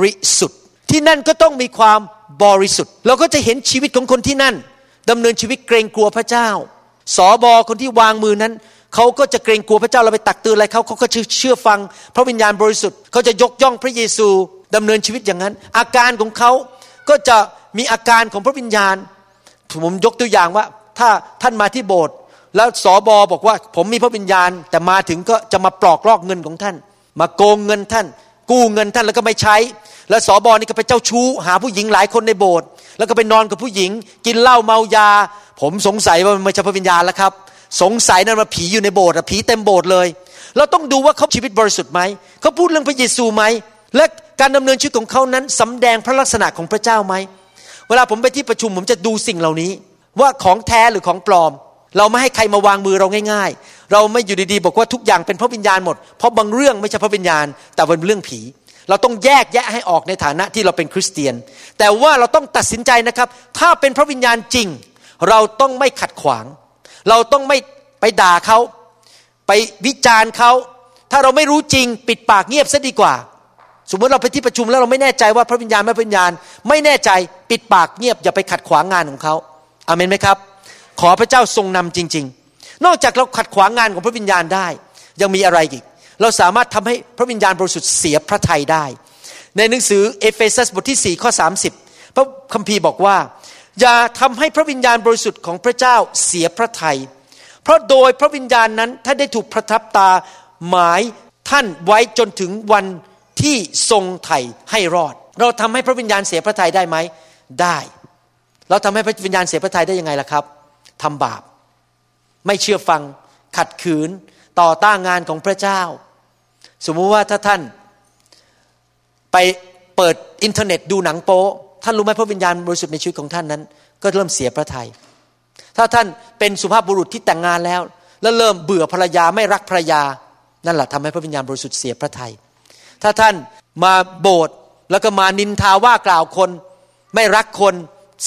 ริสุทธิ์ ที่นั่นก็ต้องมีความบริสุทธิ์ เราก็จะเห็นชีวิตของคนที่นั่นดำเนินชีวิตเกรงกลัวพระเจ้าสอบอคนที่วางมือนั้นเขาก็จะเกรงกลัวพระเจ้าเราไปตักเตือนอะไรเขาเขาก็เชื่อฟัง พระวิญญาณบริสุทธิ์เขาจะยกย่องพระเยซู ดำเนินชีวิตอย่างนั้น อาการของเขาก็จะมีอาการของพระวิญญาณผมยกตัวอย่างว่า ถ้าท่านมาที่โบสถ์แล้วสอบอบอกว่า ผมมีพระวิญญาณ แต่มาถึงก็จะมาปลอกลอกเงินของท่าน มาโกงเงินท่าน กู้เงินท่านแล้วก็ไม่ใช้ แล้วสอบอนี่ก็ไปเจ้าชู้ หาผู้หญิงหลายคนในโบสถ์แล้วก็ไปนอนกับผู้หญิง กินเหล้าเมายา ผมสงสัยว่ามันไม่ใช่พระวิญญาณแล้วครับ สงสัยนั่นว่าผีอยู่ในโบสถ์ผีเต็มโบสถ์เลย เราต้องดูว่าเขาชีวิตบริสุทธิ์ไหมเขาพูดเรื่องพระเยซูไหม และการดำเนินชีวิตของเขานั้นสำแดงพระลักษณะของพระเจ้าไหม เวลาผมไปที่ประชุมผมจะดูสิ่งเหล่านี้ ว่าของแท้หรือของปลอม เราไม่ให้ใครมาวางมือเราง่าย ๆ เราไม่อยู่ดีๆ บอกว่าทุกอย่างเป็นพระวิญญาณหมด เพราะบางเรื่องไม่ใช่พระวิญญาณ แต่เป็นเรื่องผี เราต้องแยกแยะให้ออกในฐานะที่เราเป็นคริสเตียน แต่ว่าเราต้องตัดสินใจนะครับ ถ้าเป็นพระวิญญาณจริง เราต้องไม่ขัดขวาง เราต้องไม่ไปด่าเขาไปวิจารณ์เขาถ้าเราไม่รู้จริง ปิดปากเงียบซะดีกว่า สมมติเราไปที่ประชุมแล้วเราไม่แน่ใจว่าพระวิญญาณไม่พระวิญญาณ ไม่แน่ใจปิดปากเงียบอย่าไปขัดขวางงานของเขาอาเมนไหมครับ ขอพระเจ้าทรงนำจริง ๆ นอกจากเราขัดขวางงานของพระวิญญาณได้ ยังมีอะไรอีก เราสามารถทำให้พระวิญญาณบริสุทธิ์เสียพระทัยได้ ในหนังสือเอเฟซัสบทที่4ข้อ30 พระคัมภีร์บอกว่า อย่าทำให้พระวิญญาณบริสุทธิ์ของพระเจ้าเสียพระทัยเพราะโดยพระวิญญาณนั้นท่านได้ถูกประทับตาหมายท่านไว้จนถึงวัน ที่ทรงไถ่ให้รอด เราทำให้พระวิญญาณเสียพระทัยได้ไหม ได้ เราทำให้พระวิญญาณเสียพระทัยได้ยังไงล่ะครับทำบาป ไม่เชื่อฟัง ขัดขืน ต่อต้านงานของพระเจ้า สมมุติว่าถ้าท่านไปเปิดอินเทอร์เน็ตดูหนังโป๊ท่านรู้ไหมพระวิญญาณบริสุทธิ์ในชีวิตของท่านนั้น ก็เริ่มเสียพระทยัย ถ้าท่านเป็นสุภาพบุรุษที่แต่งงานแล้ว แล้วเริ่มเบื่อภรรยาไม่รักภรรยา นั่นแหละทำให้พระวิญญาณบริสุทธิ์เสียพระทยัย ถ้าท่านมาโบสถ์แล้วก็มานินทาว่ากล่าวคน ไม่รักคน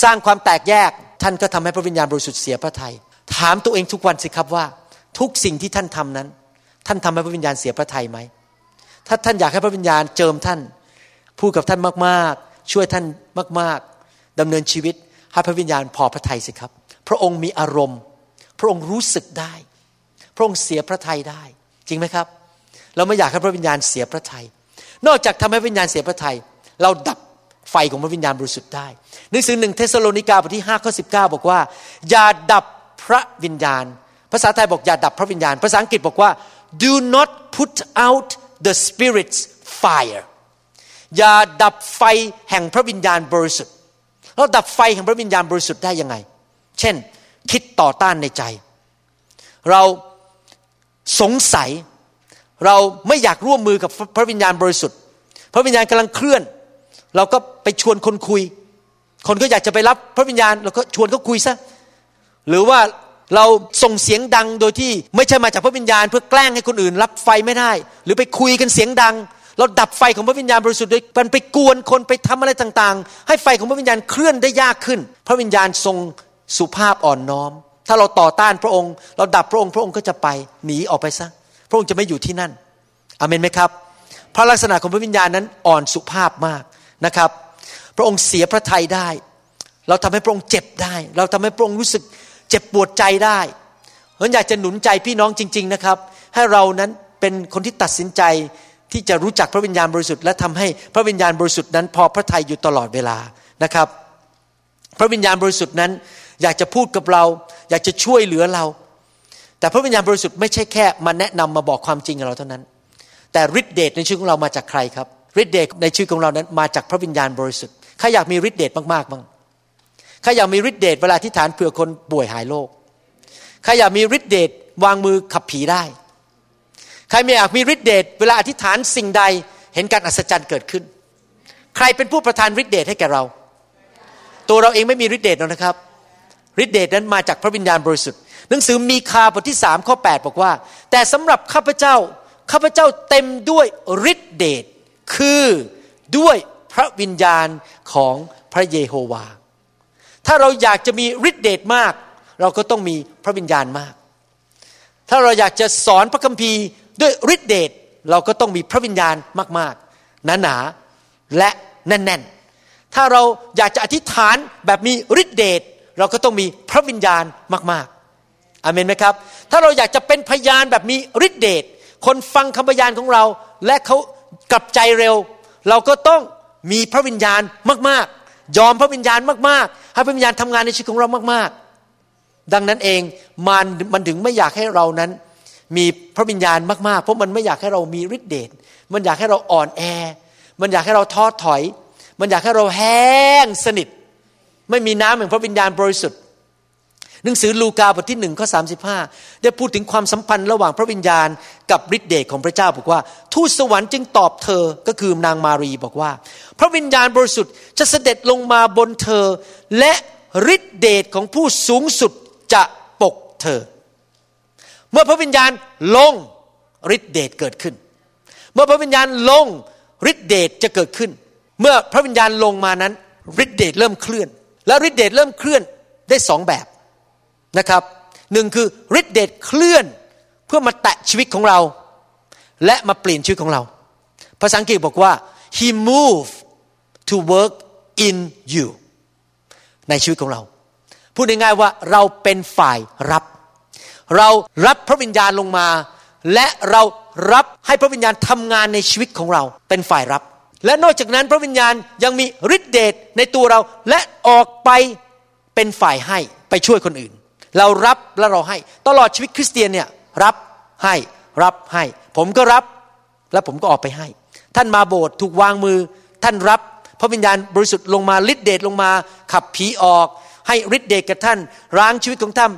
สร้างความแตกแยก ท่านก็ทำให้พระวิญญาณบริสุทธิ์เสียพระทยัยถามตัวเองทุกวันสิครับว่า ทุกสิ่งที่ท่านทำนั้น ท่านทำให้พระวิญญาณเสียพระทัยไหมถ้าท่านอยากให้พระวิญญาณเจิมท่านพูดกับท่านมากๆ ช่วยท่านมากๆดำเนินชีวิตให้พระวิญญาณพอพระทัยสิครับ พระองค์มีอารมณ์ พระองค์รู้สึกได้ พระองค์เสียพระทัยได้ จริงไหมครับ เราไม่อยากให้พระวิญญาณเสียพระทัย นอกจากทำให้วิญญาณเสียพระทัยเราดับไฟของพระวิญญาณบริสุทธิ์ได้หนังสือหนึ่งเทสโลนิกาบทที่5ข้อสิบอกว่า อย่าดับพระวิญญาณ ภาษาไทยบอกอย่าดับพระวิญญาณ ภาษาอังกฤษบอกว่า do not put out the spirit's fire อย่าดับไฟแห่งพระวิญญาณบริสุทธิ์เราดับไฟแห่งพระวิญญาณบริสุทธิ์ได้ยังไง เช่น คิดต่อต้านในใจ เราสงสัย เราไม่อยากร่วมมือกับพระวิญญาณบริสุทธิ์ พระวิญญาณกำลังเคลื่อน เราก็ไปชวนคนคุย คนก็อยากจะไปรับพระวิญญาณเราก็ชวนเขาคุยซะหรือว่าเราส่งเสียงดังโดยที่ไม่ใช่มาจากพระวิญญาณ เพื่อแกล้งให้คนอื่น รับไฟไม่ได้ หรือไปคุยกันเสียงดัง เราดับไฟของพระวิญญาณบริสุทธิ์โดยมันไปกวนคนไปทำอะไรต่างๆ ให้ไฟของพระวิญญาณเคลื่อนได้ยากขึ้น พระวิญญาณทรงสุภาพอ่อนน้อม ถ้าเราต่อต้านพระองค์ เราดับพระองค์พระองค์ก็จะไปหนีออกไปซะ พระองค์จะไม่อยู่ที่นั่นอเมนไหมครับพระลักษณะของพระวิญญาณนั้นอ่อนสุภาพมากนะครับ พระองค์เสียพระทัยได้ เราทำให้พระองค์เจ็บได้ เราทำให้พระองค์รู้สึกเจ็บปวดใจได้เพราะอยากจะหนุนใจพี่น้องจริง ๆนะครับ ให้เรานั้นเป็นคนที่ตัดสินใจที่จะรู้จักพระวิญญาณบริสุทธิ์และทำให้พระวิญญาณบริสุทธิ์นั้น พอพระทัยอยู่ตลอดเวลานะครับ พระวิญญาณบริสุทธิ์นั้น อยากจะพูดกับเรา อยากจะช่วยเหลือเรา แต่พระวิญญาณบริสุทธิ์ไม่ใช่แค่มาแนะนำมาบอกความจริงกับเราเท่านั้น แต่ฤทธิเดชในชีวิตของเรามาจากใครครับฤทธิเดชในชีวิตของเรานั้นมาจากพระวิญญาณบริสุทธิ์ใครอยากมีฤทธิเดชมากๆบ้างใครอยากมีฤทธิเดชเวลาที่ฐานเผื่อคนป่วยหายโรคใครอยากมีฤทธิเดชวางมือขับผีได้ ใครไม่อยากมีฤทธิเดชเวลาอธิษฐานสิ่งใดเห็นการอัศจรรย์เกิดขึ้น ใครเป็นผู้ประทานฤทธิเดชให้แก่เรา ตัวเราเองไม่มีฤทธิเดชนะครับฤทธิเดชนั้นมาจากพระวิญญาณบริสุทธิ์ หนังสือมีคาบทที่สามข้อ8บอกว่า แต่สำหรับข้าพเจ้าข้าพเจ้าเต็มด้วยฤทธิเดชคือด้วยพระวิญญาณของพระเยโฮวา ถ้าเราอยากจะมีฤทธิเดชมาก เราก็ต้องมีพระวิญญาณมาก ถ้าเราอยากจะสอนพระคัมภีร์ด้วยฤทธิเดชเราก็ต้องมีพระวิญญาณมากๆ หนาๆและแน่นๆ ถ้าเราอยากจะอธิษฐานแบบมีฤทธิเดชเราก็ต้องมีพระวิญญาณมากๆ อเมนไหมครับ ถ้าเราอยากจะเป็นพยานแบบมีฤทธิเดชคนฟังคำพยานของเรา และเขากลับใจเร็ว เราก็ต้องมีพระวิญญาณมาก ๆ ยอมพระวิญญาณมาก ๆ ให้พระวิญญาณทำงานในชีวิตของเรามาก ๆ ดังนั้นเองมันมันถึงไม่อยากให้เรานั้น มีพระวิญญาณมากๆ เพราะมันไม่อยากให้เรามีฤทธิเดชมันอยากให้เราอ่อนแอ มันอยากให้เราท้อถอย มันอยากให้เราแห้งสนิท ไม่มีน้ำแห่งพระวิญญาณบริสุทธิ์ หนังสือลูกาบทที่หนึ่งข้อสาได้พูดถึงความสัมพันธ์ระหว่างพระวิญญาณกับฤทธิเดชของพระเจ้าบอกว่า ทูตสวรรค์จึงตอบเธอก็คือนางมารีบอกว่า พระวิญญาณบริสุทธิ์จะเสด็จลงมาบนเธอ และฤทธิเดชของผู้สูงสุดจะปกเธอ เมื่อพระวิญญาณลงฤทธิเดชเกิดขึ้น เมื่อพระวิญญาณลงฤทธิเดชจะเกิดขึ้น เมื่อพระวิญญาณลงมานั้นฤทธิเดชเริ่มเคลื่อน และฤทธิเดชเริ่มเคลื่อนได้สองแบบ นะครับหนึ่งคือฤทธิเดชเคลื่อนเพื่อมาแตะชีวิตของเรา และมาเปลี่ยนชีวิตของเรา ภาษาอังกฤษบอกว่า he move to work in you ในชีวิตของเรา พูดง่ายๆว่าเราเป็นฝ่ายรับ เรารับพระวิญญาณลงมา และเรารับให้พระวิญญาณทำงานในชีวิตของเรา เป็นฝ่ายรับ และนอกจากนั้นพระวิญญาณยังมีฤทธิเดชในตัวเราและออกไปเป็นฝ่ายให้ไปช่วยคนอื่น เรารับและเราให้ ตลอดชีวิตคริสเตียนเนี่ยรับให้รับให้ ผมก็รับและผมก็ออกไปให้ ท่านมาโบสถ์ถูกวางมือ ท่านรับพระวิญญาณบริสุทธิ์ลงมาฤทธิเดชลงมา ขับผีออก ให้ฤทธิเดชกับท่านล้างชีวิตของท่าน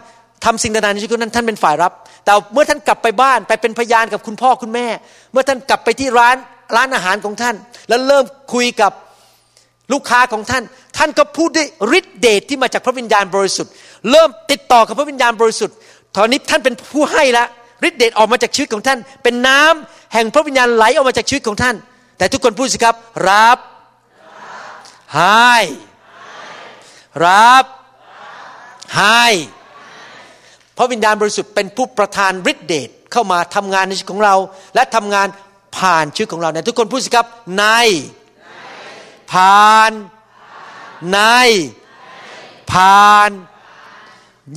ทำสิ่งต่างๆในชีวิตของท่านท่านเป็นฝ่ายรับ แต่เมื่อท่านกลับไปบ้านไปเป็นพยานกับคุณพ่อคุณแม่ เมื่อท่านกลับไปที่ร้านร้านอาหารของท่าน แล้วเริ่มคุยกับ ลูกค้าของท่าน ท่านก็พูดด้วยฤทธิเดชที่มาจากพระวิญญาณบริสุทธิ์ เริ่มติดต่อกับพระวิญญาณบริสุทธิ์ตอนนี้ท่านเป็นผู้ให้ละฤทธิเดชออกมาจากชีวิตของท่าน เป็นน้ำแห่งพระวิญญาณไหลออกมาจากชีวิตของท่าน แต่ทุกคนพูดสิครับ รับให้รับให้พระวิญญาณบริสุทธิ์เป็นผู้ประทานฤทธิเดชเข้ามาทำงานในชีวิตของเรา และทำงานผ่านชีวิตของเราเนี่ยทุกคนพูดสิครับใน ผ่าน ใน ผ่าน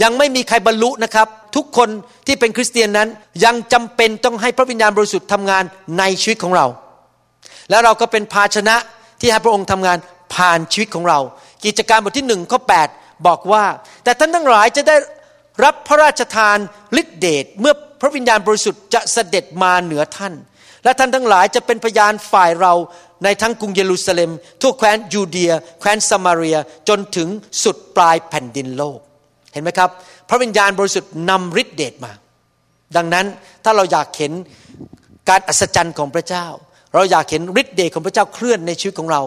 ยังไม่มีใครบรรลุนะครับ ทุกคนที่เป็นคริสเตียนนั้น ยังจำเป็นต้องให้พระวิญญาณบริสุทธิ์ทำงานในชีวิตของเรา แล้วเราก็เป็นภาชนะที่ให้พระองค์ทำงานผ่านชีวิตของเรา กิจการบทที่หนึ่งข้อ8บอกว่า แต่ท่านทั้งหลายจะได้รับพระราชทานฤทธิเดชเมื่อพระวิญญาณบริสุทธิ์จะเสด็จมาเหนือท่าน และท่านทั้งหลายจะเป็นพยานฝ่ายเรา ในทั้งกรุงเยรูซาเล็ม ทั่วแคว้นยูเดีย แคว้นสมาเรียจนถึงสุดปลายแผ่นดินโลก เห็นไหมครับ พระวิญญาณบริสุทธิ์นำฤทธิเดชมา ดังนั้นถ้าเราอยากเห็นการอัศจรรย์ของพระเจ้า เราอยากเห็นฤทธิเดชของพระเจ้าเคลื่อนในชีวิตของเรา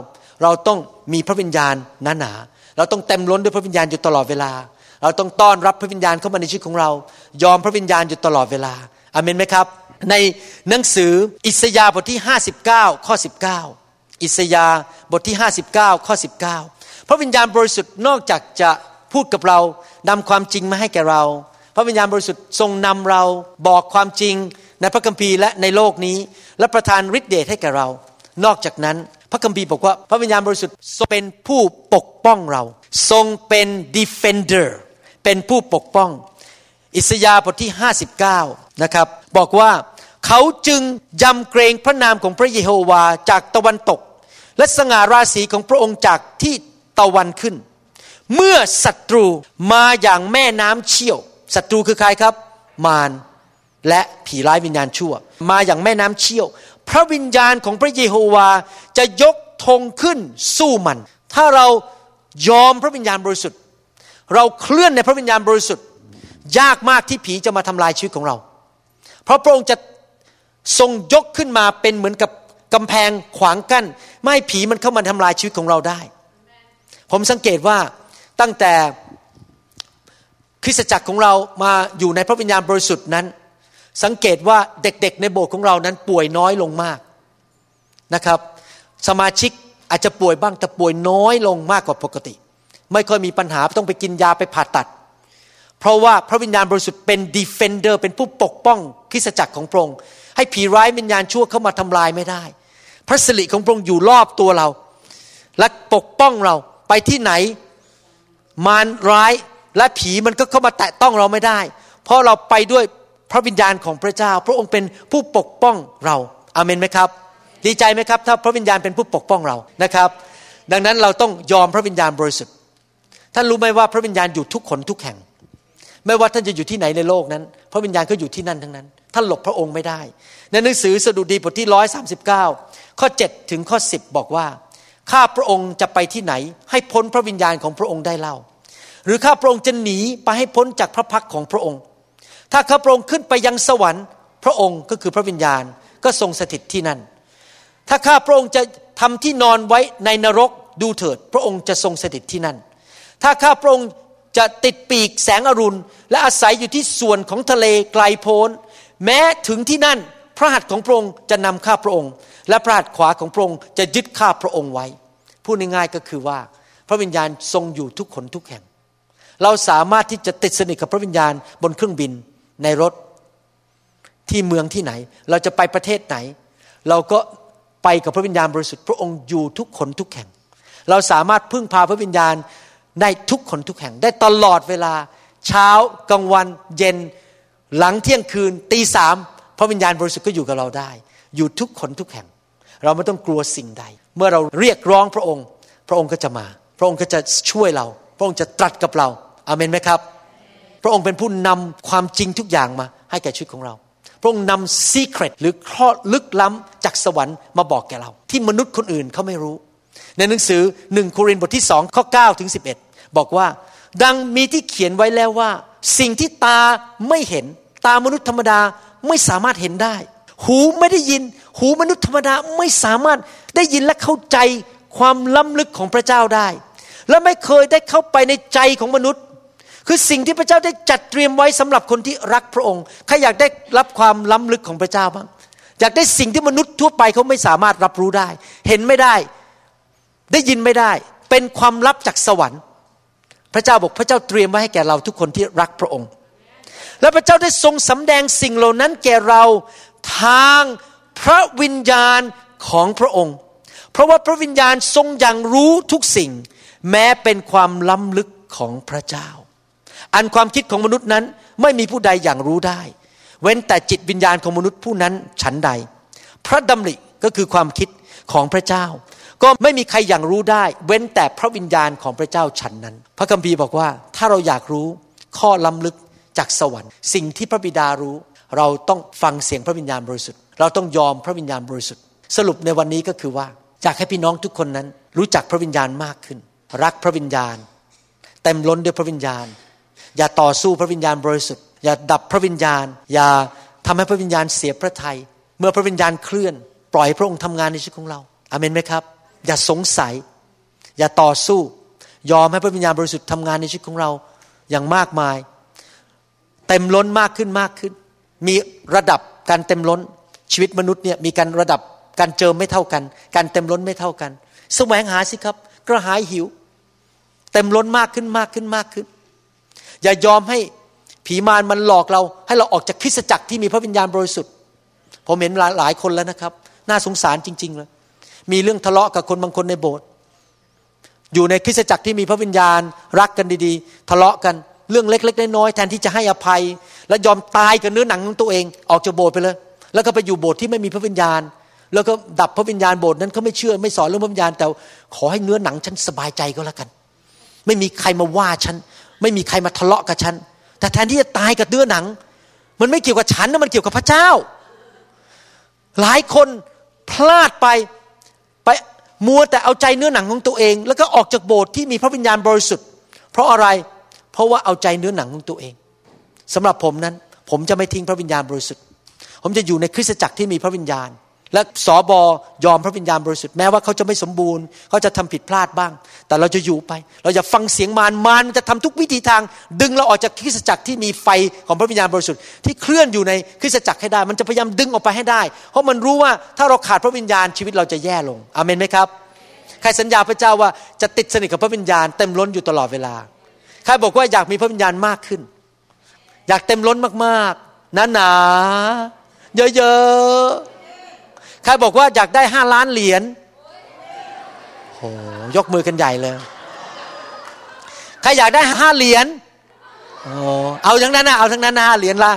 เราต้องมีพระวิญญาณหนาหนาเราต้องเต็มล้นด้วยพระวิญญาณอยู่ตลอดเวลา เราต้องต้อนรับพระวิญญาณเข้ามาในชีวิตของเรา ยอมพระวิญญาณอยู่ตลอดเวลาอเมนไหมครับ ในหนังสืออิสยาห์บทที่ 59 ข้อ 19 อิสยาห์บทที่ 59 ข้อ 19 พระวิญญาณบริสุทธิ์นอกจากจะพูดกับเรานำความจริงมาให้แก่เรา พระวิญญาณบริสุทธิ์ทรงนำเราบอกความจริงในพระคัมภีร์และในโลกนี้ และประทานฤทธิเดชให้แก่เรา นอกจากนั้นพระคัมภีร์บอกว่าพระวิญญาณบริสุทธิ์ทรงเป็นผู้ปกป้องเรา ทรงเป็น defender เป็นผู้ปกป้อง อิสยาห์บทที่ 59 นะครับ บอกว่าเขาจึงยำเกรงพระนามของพระเยโฮวาจากตะวันตก และสง่าราศีของพระองค์จากที่ตะวันขึ้น เมื่อศัตรูมาอย่างแม่น้ำเชี่ยวศัตรูคือใครครับ มารและผีร้ายวิญญาณชั่ว มาอย่างแม่น้ำเชี่ยว พระวิญญาณของพระเยโฮวาจะยกธงขึ้นสู้มัน ถ้าเรายอมพระวิญญาณบริสุทธิ์ เราเคลื่อนในพระวิญญาณบริสุทธิ์ ยากมากที่ผีจะมาทำลายชีวิตของเรา เพราะพระองค์จะทรงยกขึ้นมาเป็นเหมือนกับกำแพงขวางกัน้น ไม่ให้ผีมันเข้ามาทำลายชีวิตของเราได้ ผมสังเกตว่าตั้งแต่คริสตจักรของเรามาอยู่ในพระวิญญาณบริสุทธิ์นั้น สังเกตว่าเด็กๆในโบสถ์ของเรานั้นป่วยน้อยลงมากนะครับ สมาชิกอาจจะป่วยบ้างแต่ป่วยน้อยลงมากกว่าปกติ ไม่ค่อยมีปัญหาต้องไปกินยาไปผ่าตัด เพราะว่าพระวิญญาณบริสุทธิ์เป็นดีเฟนเดอร์เป็นผู้ปกป้องคริสจักรของพระองค์ให้ผีร้ายวิญญาณชั่วเข้ามาทำลายไม่ได้ พระสิริของพระองค์อยู่รอบตัวเรา และปกป้องเราไปที่ไหน มารร้ายและผีมันก็เข้ามาแตะต้องเราไม่ได้ เพราะเราไปด้วยพระวิญญาณของพระเจ้า พระองค์เป็นผู้ปกป้องเราอาเมนไหมครับ ดีใจไหมครับ ถ้าพระวิญญาณเป็นผู้ปกป้องเรานะครับ ดังนั้นเราต้องยอมพระวิญญาณบริสุทธิ์ท่านรู้ไหมว่าพระวิญญาณอยู่ทุกคนทุกแห่ง ไม่ว่าท่านจะอยู่ที่ไหนในโลกนั้น พระวิญญาณก็อยู่ที่นั่นทั้งนั้น ท่านหลบพระองค์ไม่ได้ ในหนังสือสดุดีบทที่ร้อยสาสิบเก้าข้อ7ถึงข้อ10บบอกว่า ข้าพระองค์จะไปที่ไหน ให้พ้นพระวิญญาณของพระองค์ได้เล่า หรือข้าพระองค์จะหนีไปให้พ้นจากพระพักของพระองค์ ถ้าข้าพระองค์ขึ้นไปยังสวรรค์ พระองค์ก็คือพระวิญญาณก็ทรงสถิตที่นั่น ถ้าข้าพระองค์จะทำที่นอนไว้ในนรกดูเถิด พระองค์จะทรงสถิตที่นั่น ถ้าข้าพระองค์ จะติดปีกแสงอรุณ และอาศัยอยู่ที่ส่วนของทะเลไกลโพ้น แม้ถึงที่นั่นพระหัตถ์ของพระองค์จะนำข้าพระองค์ และพระหัตถ์ขวาของพระองค์จะยึดข้าพระองค์ไว้พูดง่ายๆก็คือว่า พระวิญญาณทรงอยู่ทุกคนทุกแห่ง เราสามารถที่จะติดสนิทกับพระวิญญาณบนเครื่องบินในรถที่เมืองที่ไหน เราจะไปประเทศไหน เราก็ไปกับพระวิญญาณบริสุทธิ์พระองค์อยู่ทุกคนทุกแห่ง เราสามารถพึ่งพาพระวิญญาณ ได้ทุกคนทุกแห่ง ได้ตลอดเวลา เช้ากลางวันเย็น หลังเที่ยงคืนตีสามพระวิญญาณบริสุทธิ์ก็อยู่กับเราได้ อยู่ทุกคนทุกแห่ง เราไม่ต้องกลัวสิ่งใด เมื่อเราเรียกร้องพระองค์ พระองค์ก็จะมา พระองค์ก็จะช่วยเรา พระองค์จะตรัสกับเราอาเมนไหมครับ พระองค์เป็นผู้นำความจริงทุกอย่างมา ให้แก่ชีวิตของเรา พระองค์นำซีเครตหรือข้อลึกล้ำจากสวรรค์มาบอกแก่เรา ที่มนุษย์คนอื่นเขาไม่รู้ ในหนังสือหนึ่งโครินธ์บทที่สองข้อ9ถึง11 บอกว่า ดังมีที่เขียนไว้แล้วว่า สิ่งที่ตาไม่เห็น ตามนุษย์ธรรมดาไม่สามารถเห็นได้ หูไม่ได้ยิน หูมนุษย์ธรรมดาไม่สามารถได้ยินและเข้าใจความล้ำลึกของพระเจ้าได้ และไม่เคยได้เข้าไปในใจของมนุษย์ คือสิ่งที่พระเจ้าได้จัดเตรียมไว้สำหรับคนที่รักพระองค์ใครอยากได้รับความล้ำลึกของพระเจ้าบ้างอยากได้สิ่งที่มนุษย์ทั่วไปเขาไม่สามารถรับรู้ได้ เห็นไม่ได้ ได้ยินไม่ได้ เป็นความลับจากสวรรค์ ระเจ้าบอกพระเจ้าเตรียมไว้ให้แก่เราทุกคนที่รักพระองค์ และพระเจ้าได้ทรงสำแดงสิ่งเหล่านั้นแก่เราทางพระวิญญาณของพระองค์ เพราะว่าพระวิญญาณทรงอย่างรู้ทุกสิ่ง แม้เป็นความล้ำลึกของพระเจ้า อันความคิดของมนุษย์นั้นไม่มีผู้ใดอย่างรู้ได้ เว้นแต่จิตวิญญาณของมนุษย์ผู้นั้นฉันใด พระดำริก็คือความคิดของพระเจ้า ก็ไม่มีใครอย่างรู้ได้ เว้นแต่พระวิญญาณของพระเจ้าฉันนั้น พระคัมภีร์บอกว่าถ้าเราอยากรู้ข้อล้ำลึกจากสวรรค์ สิ่งที่พระบิดารู้ เราต้องฟังเสียงพระวิญญาณบริสุทธิ์ เราต้องยอมพระวิญญาณบริสุทธิ์ สรุปในวันนี้ก็คือว่าอยากให้พี่น้องทุกคนนั้น รู้จักพระวิญญาณมากขึ้น รักพระวิญญาณ เต็มล้นด้วยพระวิญญาณ อย่าต่อสู้พระวิญญาณบริสุทธิ์ อย่าดับพระวิญญาณ อย่าทำให้พระวิญญาณเสียพระทยัยเมื่อพระวิญญาณเคลื่อน ปล่อยพระองค์ทำงานในชีวิตของเราอาเมนไหมครับ อย่าสงสัย อย่าต่อสู้ ยอมให้พระวิญญาณบริสุทธิ์ทำงานในชีวิตของเราอย่างมากมาย เต็มล้นมากขึ้นมากขึ้น มีระดับการเต็มล้นชีวิตมนุษย์เนี่ยมีการระดับการเจิมไม่เท่ากัน การเต็มล้นไม่เท่ากัน แสวงหาสิครับ กระหายหิว เต็มล้นมากขึ้นมากขึ้นมากขึ้น อย่ายอมให้ผีมารมันหลอกเรา ให้เราออกจากคริสตจักรที่มีพระวิญญาณบริสุทธิ์ ผมเห็นหลายคนแล้วนะครับ น่าสงสารจริง ๆ เลย มีเรื่องทะเลาะกับคนบางคนในโบสถ์อยู่ในคริสตจักรที่มีพระวิญญาณ รักกันดีๆ ทะเลาะกันเรื่องเล็กๆน้อยๆแทนที่จะให้อภัย และยอมตายกับเนื้อหนังของตัวเองออกจากโบสถ์ไปเลย แล้วก็ไปอยู่โบสถ์ที่ไม่มีพระวิญญาณ แล้วก็ดับพระวิญญาณโบสถ์นั้นเขาไม่เชื่อไม่สอนเรื่องพระวิญญาณ แต่ขอให้เนื้อหนังฉันสบายใจก็แล้วกัน ไม่มีใครมาว่าฉัน ไม่มีใครมาทะเลาะกับฉัน แต่แทนที่จะตายกับเนื้อหนัง มันไม่เกี่ยวกับฉันนะมันเกี่ยวกับพระเจ้า หลายคนพลาดไป มัวแต่เอาใจเนื้อหนังของตัวเอง แล้วก็ออกจากโบสถ์ที่มีพระวิญญาณบริสุทธิ์ เพราะอะไรเพราะว่าเอาใจเนื้อหนังของตัวเองสำหรับผมนั้น ผมจะไม่ทิ้งพระวิญญาณบริสุทธิ์ ผมจะอยู่ในคริสตจักรที่มีพระวิญญาณ และสอบอยอมพระวิญญาณบริสุทธิ์แม้ว่าเขาจะไม่สมบูรณ์เขาจะทำผิดพลาดบ้าง แต่เราจะอยู่ไป เราจะฟังเสียงมารมารจะทำทุกวิธีทาง ดึงเราออกจากคริสตจักรที่มีไฟของพระวิญญาณบริสุทธิ์ที่เคลื่อนอยู่ในคริสตจักรให้ได้ มันจะพยายามดึงออกไปให้ได้ เพราะมันรู้ว่าถ้าเราขาดพระวิญญาณชีวิตเราจะแย่ลงอเมนไหมครับ ใครสัญญาพระเจ้าว่าจะติดสนิทกับพระวิญญาณเต็มล้นอยู่ตลอดเวลาใครบอกว่าอยากมีพระวิญญาณมากขึ้น อยากเต็มล้นมากๆหนาๆเยอะๆ ใครบอกว่าอยากได้ห้าล้านเหรียญโอ้ยกมือกันใหญ่เลย ใครอยากได้ห้าเหรียญโอ้เอาทั้งนั้นนะเอาทั้งนั้นนะห้าเหรียญละ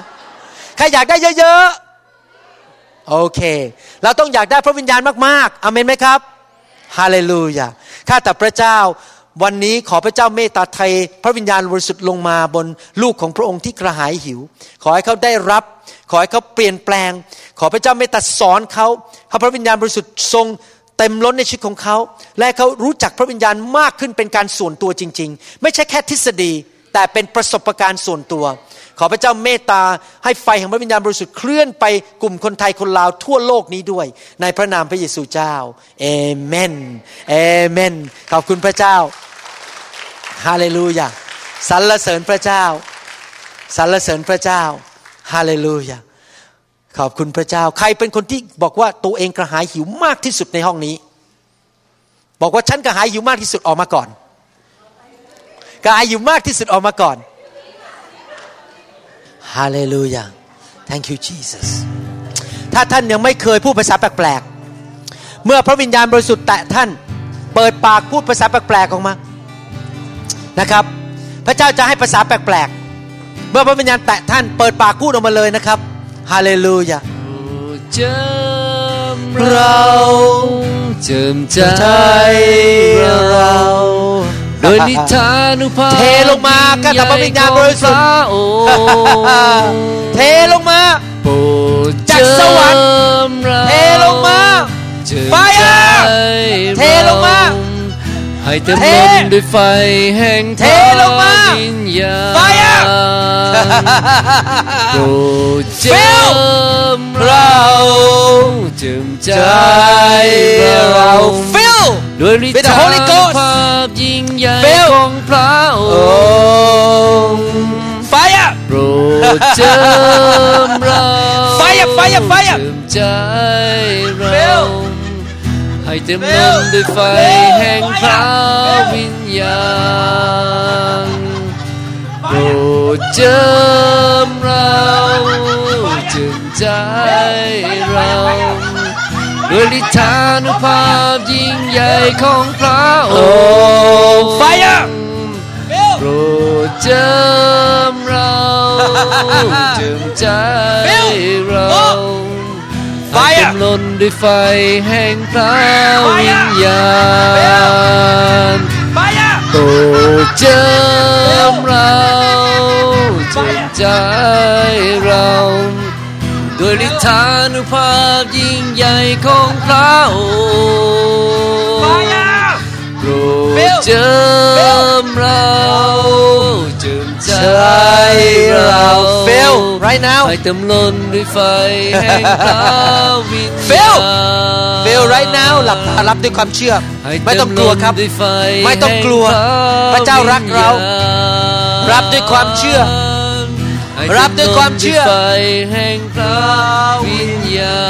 ใครอยากได้เยอะๆโอเค เราต้องอยากได้พระวิญญาณมากๆอเมนไหมครับฮาเลลูยาข้าแต่พระเจ้าวันนี้ขอพระเจ้าเมตตาไทย พระวิญญาณบริสุทธิ์ลงมาบนลูกของพระองค์ที่กระหายหิว ขอให้เขาได้รับ ขอให้เขาเปลี่ยนแปลง ขอพระเจ้าเมตตาสอนเขาให้พระวิญญาณบริสุทธิ์ทรงเต็มล้นในชีวิตของเขา และเขารู้จักพระวิญญาณมากขึ้นเป็นการส่วนตัวจริง ๆ ไม่ใช่แค่ทฤษฎี แต่เป็นประสบการณ์ส่วนตัว ขอพระเจ้าเมตตาให้ไฟแห่งพระวิญญาณบริสุทธิ์เคลื่อนไปกลุ่มคนไทยคนลาวทั่วโลกนี้ด้วย ในพระนามพระเยซูเจ้าเอเมนเอเมน ขอบคุณพระเจ้าฮาเลลูยาสรรเสริญพระเจ้าสรรเสริญพระเจ้า ฮาเลลูยาขอบคุณพระเจ้า ใครเป็นคนที่บอกว่าตัวเองกระหายหิวมากที่สุดในห้องนี้ บอกว่าฉันกระหายหิวมากที่สุดออกมาก่อน กระหายหิวมากที่สุดออกมาก่อนฮาเลลูยา thank you Jesus ถ้าท่านยังไม่เคยพูดภาษาแปลกๆ เมื่อพระวิญญาณบริสุทธิ์แตะท่าน เปิดปากพูดภาษาแปลกๆออกมา นะครับ พระเจ้าจะให้ภาษาแปลกๆ เมื่อพระวิญญาณแตะท่านเปิดปากพูดออกมาเลยนะครับฮาเลลูยาเจิมเราเจิมใจใจเราโดยนิทานุภาพเทลงมากันกับพระวิญญาณบริสุทธิ์โอ้เทลงมาโปรดจากสวรรค์เจิมเราเทลงมาเจิมไฟอะใจเทลงมาให้เต็มเทล้นด้วยไฟแห่งเทลงมา วิญญาณไฟอะโปรดเจิ Fill มเราเจิมใจใจเรา fill ด้วยฤท With the ธา Holy นุ Ghost ภาพยิ่งใหญ่ Fill ของพระอโอ้งค์ไฟอะโปรดเจิมเราไฟอะไฟอะไฟอะเจิมใจเรา Fill ให้เต็มล้นด้วยไฟแห่งพระวิญญาณ โปรดเจิมเราเจิมใจเราด้วยฤทธานุภาพยิ่งใหญ่ของพระอโอ้งค์ไฟอะโปรดเจิมเราเจิมใจเราไฟอะให้เต็มล้นด้วยไฟแห่งพระวิญญาณไฟอะ โปรดเจิมเราเจิมใจเราด้วยฤทธานุภาพยิ่งใหญ่ของพระองค์ะวิญญาณ Fill fill right now หลับตารับด้วยความเชื่อให้ไม่ต้องกลัวครับเต็มล้นด้วยไฟไม่ต้องกลัวแห่งพระเจ้ารักเราวิญญณรับด้วยความเชื่อให้รับด้วยความเชื่อต็มล้นด้วยไฟแห่งพระวิญญา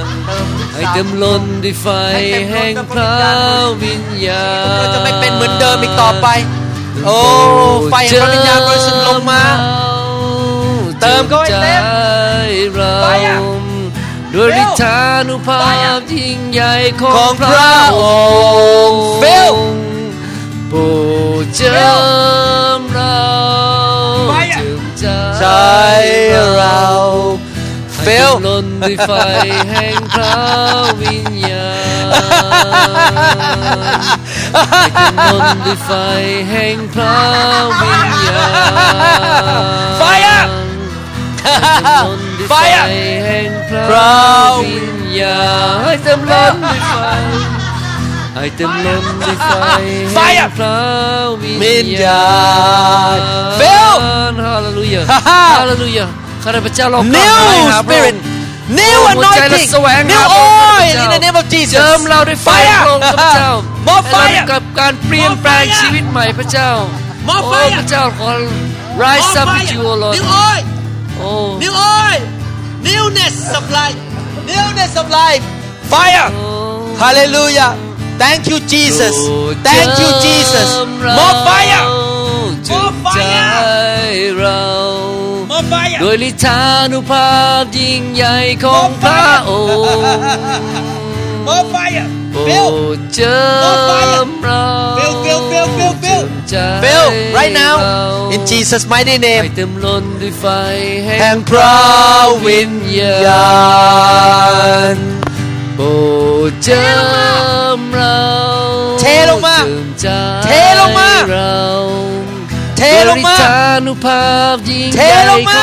ณให้เต็มล้นด้วยไฟแห่งพระวิญญาณเราจะไม่เป็นเหมือนเดิมอีกต่อไป โอ้ ไฟแห่งพระวิญญาณบริสุทธิ์ลงมา เติมเขาให้เต็มเราไฟอะด้วยฤทธานุภาพยิ่งใหญ่ของพระองค์ค์ Fill โปรดเจิมเราจิมใจเราให้ Fill เต็มล้นด้วยไฟแห่งพระวิญญาณให้ล้นด้วยไฟแห่งพระวิญญาณไฟอะ ไฟแห่งพระพระวิญญาณให้เต็มล้นด้วยไฟให้เต็มล้นด้วยไฟไฟอะแห่งพระวิวิญญญาญาณณ Fill ฮาเลลูยาฮ่าฮ่าฮาเลลูยาข้าพเจ้าเรา New กลับมาหาพระอง Spirit ค์ New หัวใจและ anointing แสวง New หาพระองค์ oil ข้าพ in เจ้า the name of Jesus เจิมเราด้วยไฟ Fire พระองค์ข้าพเจ้า More ให้เรา fire ได้กับการเปลี่ยนแปลง More fire ชีวิตใหม่พระเจ้า More โอ้ fire พระเจ้าขอ rise up with you O Lord New oil โอ้ New oil Newness of life Newness of life Fire Hallelujah Thank you Jesus Thank you Jesus More fire เจิมใจเรา More fire โดยฤทธานุภาพยิ่งใหญ่ของพระองค์ More fire โปรดเจิมเรา Fill, fill, fill, fill, fill. เจิมใจ Fill right now เรา in Jesus mighty ให้ name เต็มล้นด้วยไฟแห่แห่งงพระวิญญาณโปรดเจิมเราเทลงมาเจิมใจเทลงมาเราเทลงมาบริธานุภาพยิ่งเทใหญ่ลงมา